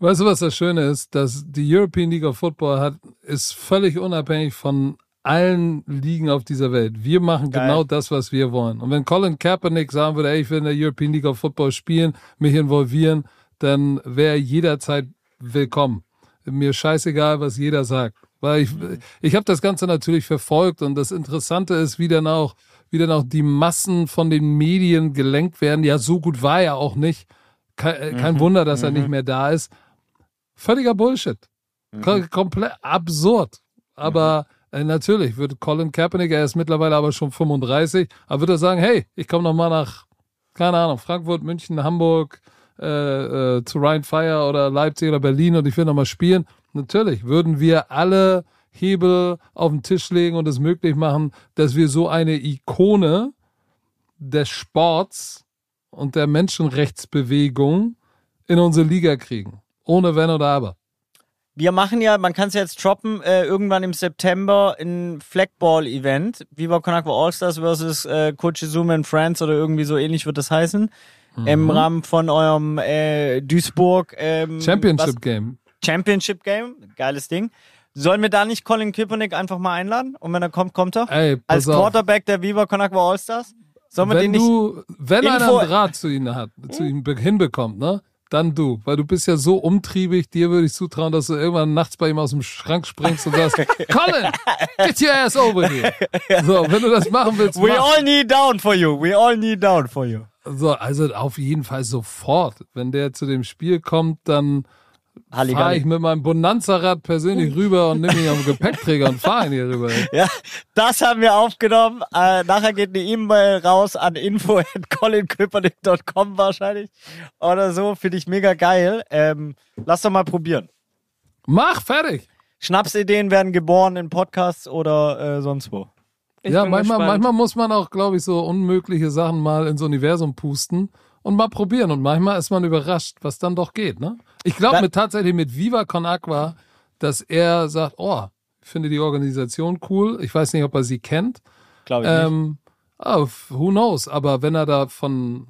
Weißt du, was das Schöne ist? Dass die European League of Football hat, ist völlig unabhängig von allen Ligen auf dieser Welt. Wir machen Geil. genau das, was wir wollen. Und wenn Colin Kaepernick sagen würde, ey, ich will in der European League of Football spielen, mich involvieren, dann wäre er jederzeit willkommen. Mir scheißegal, was jeder sagt. Weil ich, ich habe das Ganze natürlich verfolgt und das Interessante ist, wie dann auch, wie dann auch die Massen von den Medien gelenkt werden. Ja, so gut war er auch nicht. Kein, äh, kein mhm. Wunder, dass mhm. er nicht mhm. mehr da ist. Völliger Bullshit. Mhm. Komplett absurd. Aber mhm. äh, natürlich wird Colin Kaepernick, er ist mittlerweile aber schon 35, aber wird er sagen, hey, ich komme noch mal nach, keine Ahnung, Frankfurt, München, Hamburg, äh, äh, zu Ryan Fire oder Leipzig oder Berlin und ich will noch mal spielen. Natürlich würden wir alle Hebel auf den Tisch legen und es möglich machen, dass wir so eine Ikone des Sports und der Menschenrechtsbewegung in unsere Liga kriegen. Ohne Wenn oder Aber. Wir machen ja, man kann es jetzt droppen, äh, irgendwann im September ein Flagball-Event. Viva Con Agua All-Stars versus äh, Coachizuma in France oder irgendwie so ähnlich wird das heißen. Mhm. Im Rahmen von eurem äh, Duisburg ähm, Championship was? Game. Championship Game, geiles Ding. Sollen wir da nicht Colin Kaepernick einfach mal einladen? Und wenn er kommt, kommt er? Ey, Als Quarterback der Viva Con Agua All-Stars? Sollen wir wenn den nicht du, wenn Info einer einen Draht zu ihm hat, zu ihm hinbekommt, ne? dann du, weil du bist ja so umtriebig, dir würde ich zutrauen, dass du irgendwann nachts bei ihm aus dem Schrank springst und sagst, Colin, get your ass over here. So, wenn du das machen willst, We mach. all need down for you. We all need down for you. So, also auf jeden Fall sofort. Wenn der zu dem Spiel kommt, dann fahre ich mit meinem Bonanza-Rad persönlich rüber und nehme ihn am Gepäckträger und fahre ihn hier rüber. Ja, das haben wir aufgenommen. Äh, nachher geht eine E-Mail raus an info.colinköpernick.com wahrscheinlich oder so. Finde ich mega geil. Ähm, lass doch mal probieren. Mach, fertig. Schnapsideen werden geboren in Podcasts oder äh, sonst wo. Ja, manchmal, manchmal muss man auch, glaube ich, so unmögliche Sachen mal ins Universum pusten und mal probieren. Und manchmal ist man überrascht, was dann doch geht. Ne? Ich glaube mit, tatsächlich mit Viva Con Aqua, dass er sagt, oh, ich finde die Organisation cool. Ich weiß nicht, ob er sie kennt. Glaube ich ähm, nicht. Oh, who knows? Aber wenn er da von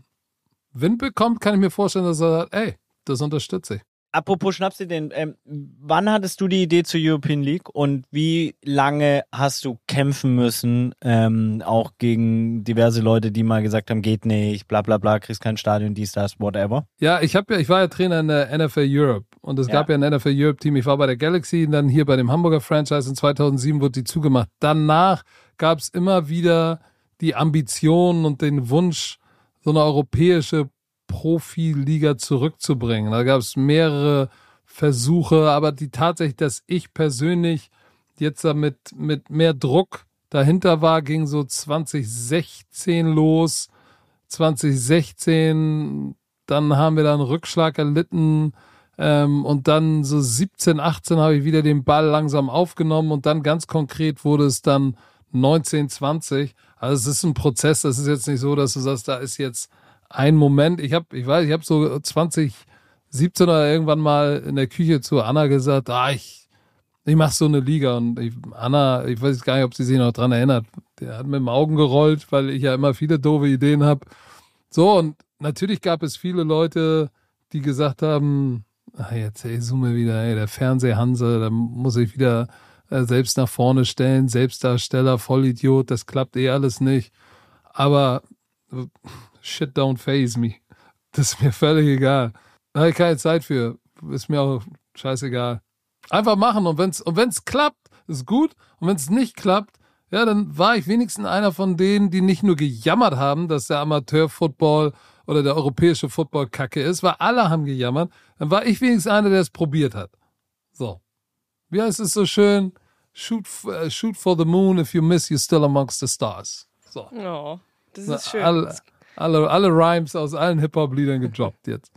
Wind bekommt, kann ich mir vorstellen, dass er sagt, ey, das unterstütze ich. Apropos Schnapsideen, ähm, wann hattest du die Idee zur European League und wie lange hast du kämpfen müssen, ähm, auch gegen diverse Leute, die mal gesagt haben, geht nicht, bla bla bla, kriegst kein Stadion, dies, das, whatever? Ja, ich habe ja, ich war ja Trainer in der NFL Europe und es ja. gab ja ein NFL Europe Team. Ich war bei der Galaxy und dann hier bei dem Hamburger Franchise in 2007 wurde die zugemacht. Danach gab es immer wieder die Ambition und den Wunsch, so eine europäische Profiliga zurückzubringen. Da gab es mehrere Versuche, aber die tatsächlich, dass ich persönlich jetzt damit mit mehr Druck dahinter war, ging so 2016 los. 2016, dann haben wir da einen Rückschlag erlitten. Ähm, und dann so 17, 18 habe ich wieder den Ball langsam aufgenommen und dann ganz konkret wurde es dann 19, 20. Also es ist ein Prozess, das ist jetzt nicht so, dass du sagst, da ist jetzt ein Moment, ich habe, ich weiß, ich habe so 2017 oder irgendwann mal in der Küche zu Anna gesagt, ah, ich, ich mache so eine Liga und ich, Anna, ich weiß gar nicht, ob sie sich noch dran erinnert, der hat mit den Augen gerollt, weil ich ja immer viele doofe Ideen habe. So, und natürlich gab es viele Leute, die gesagt haben, ach, jetzt ey, zoome wieder, ey, der Fernsehhanse, da muss ich wieder äh, selbst nach vorne stellen, Selbstdarsteller, Vollidiot, das klappt eh alles nicht. Aber shit don't phase me. Das ist mir völlig egal. Da habe ich keine Zeit für. Ist mir auch scheißegal. Einfach machen und wenn's, und wenn's klappt, ist gut. Und wenn's nicht klappt, ja, dann war ich wenigstens einer von denen, die nicht nur gejammert haben, dass der Amateur-Football oder der europäische Football kacke ist, weil alle haben gejammert. Dann war ich wenigstens einer, der es probiert hat. So. Wie heißt es so schön? Shoot, uh, shoot for the moon. If you miss, you're still amongst the stars. So. Oh, das ist schön. Alle, alle, alle Rhymes aus allen Hip-Hop-Liedern gedroppt jetzt.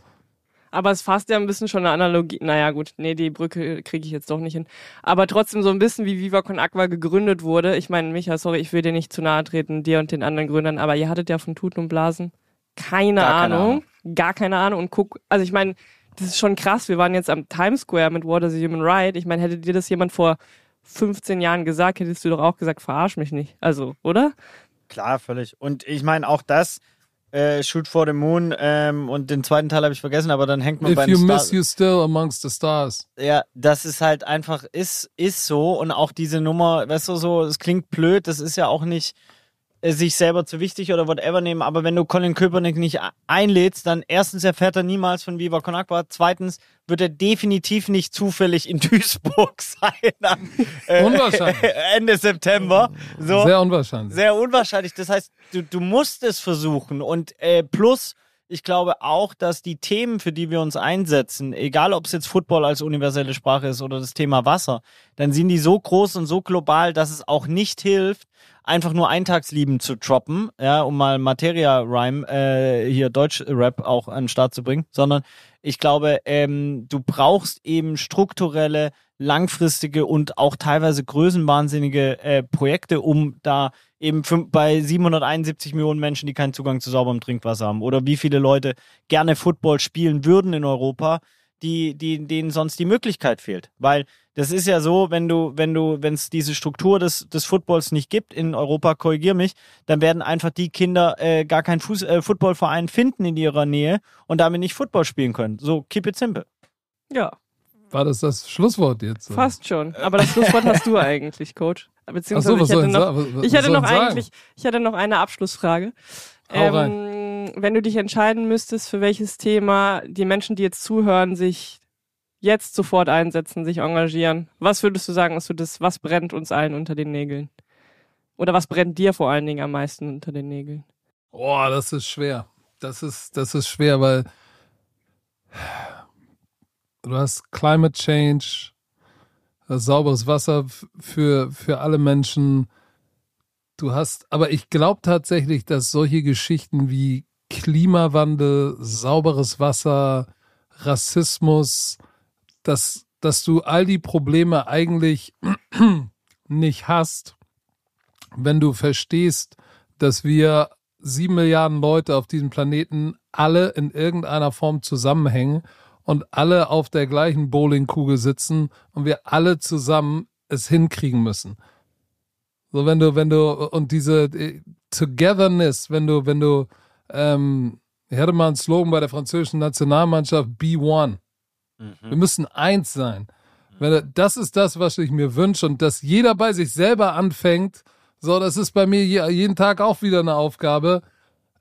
Aber es fasst ja ein bisschen schon eine Analogie. Naja, gut, nee, die Brücke kriege ich jetzt doch nicht hin. Aber trotzdem so ein bisschen wie Viva Con Aqua gegründet wurde. Ich meine, Micha, sorry, ich will dir nicht zu nahe treten, dir und den anderen Gründern, aber ihr hattet ja von Tuten und Blasen keine, Gar Ahnung, keine Ahnung. Gar keine Ahnung. Und guck, also ich meine, das ist schon krass. Wir waren jetzt am Times Square mit What is a Human Right. Ich meine, hätte dir das jemand vor 15 Jahren gesagt, hättest du doch auch gesagt, verarsch mich nicht. Also, oder? Klar, völlig. Und ich meine, auch das, äh, Shoot for the Moon ähm, und den zweiten Teil habe ich vergessen, aber dann hängt man If bei you miss you still amongst the stars. Ja, das ist halt einfach ist ist so und auch diese Nummer, weißt du so, es klingt blöd, das ist ja auch nicht sich selber zu wichtig oder whatever nehmen, aber wenn du Colin Köpernick nicht einlädst, dann erstens erfährt er niemals von Viva Con Agua, zweitens wird er definitiv nicht zufällig in Duisburg sein am, äh, unwahrscheinlich. Ende September. So, sehr unwahrscheinlich. Sehr unwahrscheinlich. Das heißt, du, du musst es versuchen und äh, plus ich glaube auch, dass die Themen, für die wir uns einsetzen, egal ob es jetzt Football als universelle Sprache ist oder das Thema Wasser, dann sind die so groß und so global, dass es auch nicht hilft, einfach nur Eintagslieben zu droppen, ja, um mal Materia-Rhyme, äh, hier Deutsch-Rap auch an den Start zu bringen, sondern ich glaube, ähm, du brauchst eben strukturelle, langfristige und auch teilweise größenwahnsinnige äh, Projekte, um da eben bei 771 Millionen Menschen, die keinen Zugang zu sauberem Trinkwasser haben oder wie viele Leute gerne Football spielen würden in Europa, die, die, denen sonst die Möglichkeit fehlt. Weil das ist ja so, wenn du, wenn du, wenn es diese Struktur des, des Footballs nicht gibt in Europa, korrigier mich, dann werden einfach die Kinder äh, gar keinen Fuß, äh, Footballverein finden in ihrer Nähe und damit nicht Football spielen können. So, keep it simple. Ja. War das das Schlusswort jetzt? Fast schon. Aber das Schlusswort hast du eigentlich, Coach. Beziehungsweise so, ich hätte noch, was, ich hätte noch eigentlich, ich hätte noch eine Abschlussfrage. Ähm, wenn du dich entscheiden müsstest, für welches Thema die Menschen, die jetzt zuhören, sich jetzt sofort einsetzen, sich engagieren, was würdest du sagen, ist so das, was brennt uns allen unter den Nägeln? Oder was brennt dir vor allen Dingen am meisten unter den Nägeln? Boah, das ist schwer. Das ist, das ist schwer, weil du hast Climate Change, sauberes Wasser für, für alle Menschen. Du hast, aber ich glaube tatsächlich, dass solche Geschichten wie Klimawandel, sauberes Wasser, Rassismus, dass, dass du all die Probleme eigentlich nicht hast, wenn du verstehst, dass wir sieben Milliarden Leute auf diesem Planeten alle in irgendeiner Form zusammenhängen und alle auf der gleichen Bowlingkugel sitzen und wir alle zusammen es hinkriegen müssen. So, wenn du, wenn du, und diese äh, Togetherness, wenn du, wenn du, ähm, ich hatte mal einen Slogan bei der französischen Nationalmannschaft, Be One. Mhm. Wir müssen eins sein. Wenn, das ist das, was ich mir wünsche und dass jeder bei sich selber anfängt. So, das ist bei mir jeden Tag auch wieder eine Aufgabe.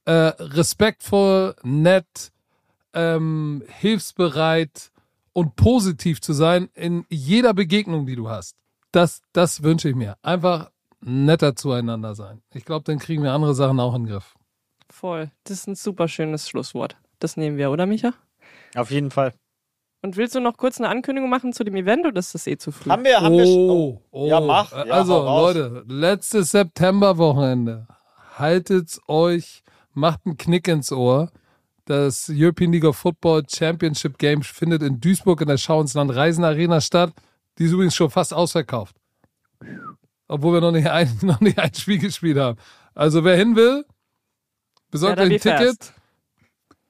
Äh, respektvoll, nett, ähm, hilfsbereit und positiv zu sein in jeder Begegnung, die du hast. Das, das wünsche ich mir. Einfach netter zueinander sein. Ich glaube, dann kriegen wir andere Sachen auch in den Griff. Voll. Das ist ein super schönes Schlusswort. Das nehmen wir, oder Micha? Auf jeden Fall. Und willst du noch kurz eine Ankündigung machen zu dem Event oder ist das eh zu früh? Haben wir, haben oh, wir oh, oh. Ja, mach. Ja, also, Leute, letztes Septemberwochenende. Haltet's euch, macht einen Knick ins Ohr. Das European League of Football Championship Game findet in Duisburg in der Schauensland Reisen Arena statt. Die ist übrigens schon fast ausverkauft. Obwohl wir noch nicht ein, noch nicht ein Spiel gespielt haben. Also wer hin will, besorgt euch ein Ticket. Fast.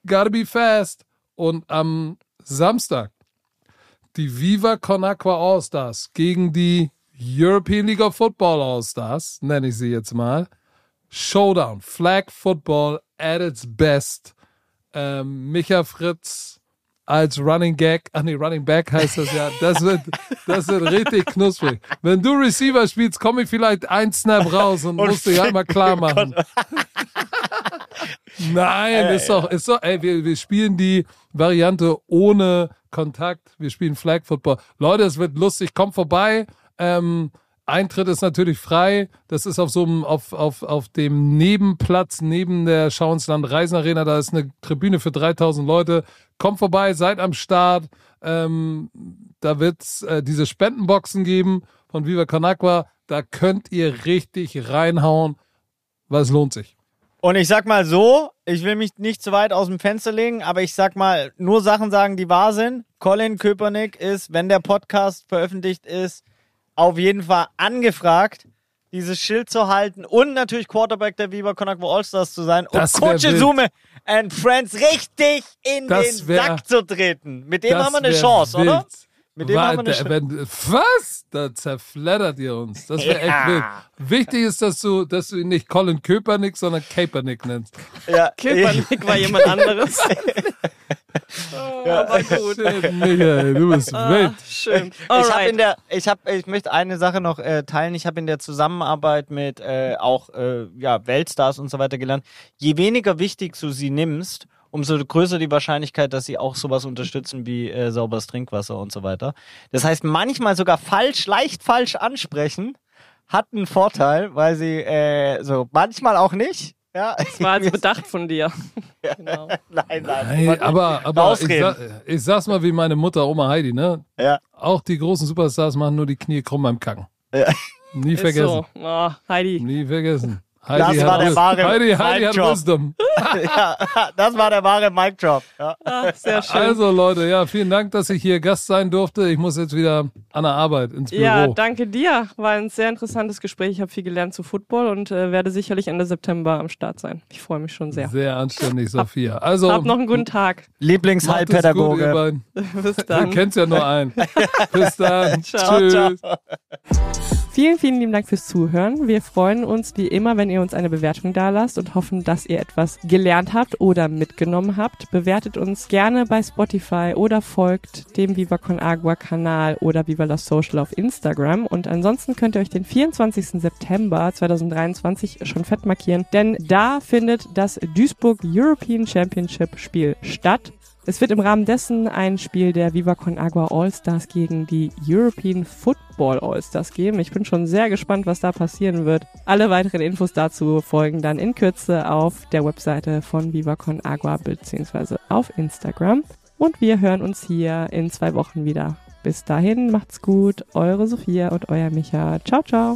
Gotta be fast. Und am Samstag die Viva Con Aqua All-Stars gegen die European League of Football All-Stars, nenne ich sie jetzt mal. Showdown, Flag Football at its best ähm, Micha Fritz als Running Gag, ach nee, Running Back heißt das ja. Das wird, das wird richtig knusprig. Wenn du Receiver spielst, komme ich vielleicht ein Snap raus und, und musst dich halt mal klar machen. Nein, ist doch, ist doch, ey, wir, wir spielen die Variante ohne Kontakt. Wir spielen Flag Football. Leute, es wird lustig. Kommt vorbei. Ähm, Eintritt ist natürlich frei. Das ist auf so einem, auf, auf, auf dem Nebenplatz neben der Schauensland Reisenarena. Da ist eine Tribüne für 3000 Leute. Kommt vorbei, seid am Start. Ähm, da wird es äh, diese Spendenboxen geben von Viva Conagua. Da könnt ihr richtig reinhauen, weil es lohnt sich. Und ich sag mal so, ich will mich nicht zu weit aus dem Fenster legen, aber ich sag mal, nur Sachen sagen, die wahr sind. Colin Köpernick ist, wenn der Podcast veröffentlicht ist, auf jeden Fall angefragt, dieses Schild zu halten und natürlich Quarterback der Viva Conakwa Allstars zu sein das und Coach Sume and Friends richtig in das den wär, Sack zu treten. Mit dem haben wir eine Chance, wild. oder? Mit dem War, haben wir eine Chance. Was? Da zerfleddert ihr uns. Das wäre ja. echt wild. Wichtig ist, dass du, dass du ihn nicht Colin Köpernick, sondern Kaepernick nennst. Ja. Köpernick war jemand anderes. Oh, ja. aber gut. Michael, du bist ah, wild. Schön. Alright. Ich habe in der, ich habe, ich möchte eine Sache noch äh, teilen. Ich habe in der Zusammenarbeit mit äh, auch äh, ja, Weltstars und so weiter gelernt. Je weniger wichtig du sie nimmst, umso größer die Wahrscheinlichkeit, dass sie auch sowas unterstützen wie äh, sauberes Trinkwasser und so weiter. Das heißt, manchmal sogar falsch, leicht falsch ansprechen, hat einen Vorteil, weil sie äh, so manchmal auch nicht. Ja. Das war also bedacht von dir. genau. Nein, nein. nein aber aber ich, sag, ich, sag's mal wie meine Mutter, Oma Heidi, ne? Ja. Auch die großen Superstars machen nur die Knie krumm beim Kacken. Ja. Nie vergessen. So. Oh, Heidi. Nie vergessen. Heidi das war der wahre Heidi, Heidi hat Wisdom. ja, das war der wahre Mic Drop. Ja. Ah, sehr schön. Also Leute, ja, vielen Dank, dass ich hier Gast sein durfte. Ich muss jetzt wieder an der Arbeit ins Büro. Ja, danke dir. War ein sehr interessantes Gespräch. Ich habe viel gelernt zu Football und äh, werde sicherlich Ende September am Start sein. Ich freue mich schon sehr. Sehr anständig, Sophia. Also hab noch einen guten Tag. Lieblingsheilpädagoge. Bis dann. Du kennst ja nur einen. Bis dann. Ciao. Tschüss. Ciao. Vielen, vielen lieben Dank fürs Zuhören. Wir freuen uns wie immer, wenn ihr uns eine Bewertung da lasst und hoffen, dass ihr etwas gelernt habt oder mitgenommen habt. Bewertet uns gerne bei Spotify oder folgt dem Viva Con Agua Kanal oder Viva La Social auf Instagram. Und ansonsten könnt ihr euch den 24. September 2023 schon fett markieren, denn da findet das Duisburg European Championship Spiel statt. Es wird im Rahmen dessen ein Spiel der Viva Con Agua All-Stars gegen die European Football All-Stars geben. Ich bin schon sehr gespannt, was da passieren wird. Alle weiteren Infos dazu folgen dann in Kürze auf der Webseite von Viva Con Agua bzw. auf Instagram. Und wir hören uns hier in zwei Wochen wieder. Bis dahin, macht's gut. Eure Sophia und euer Micha. Ciao, ciao.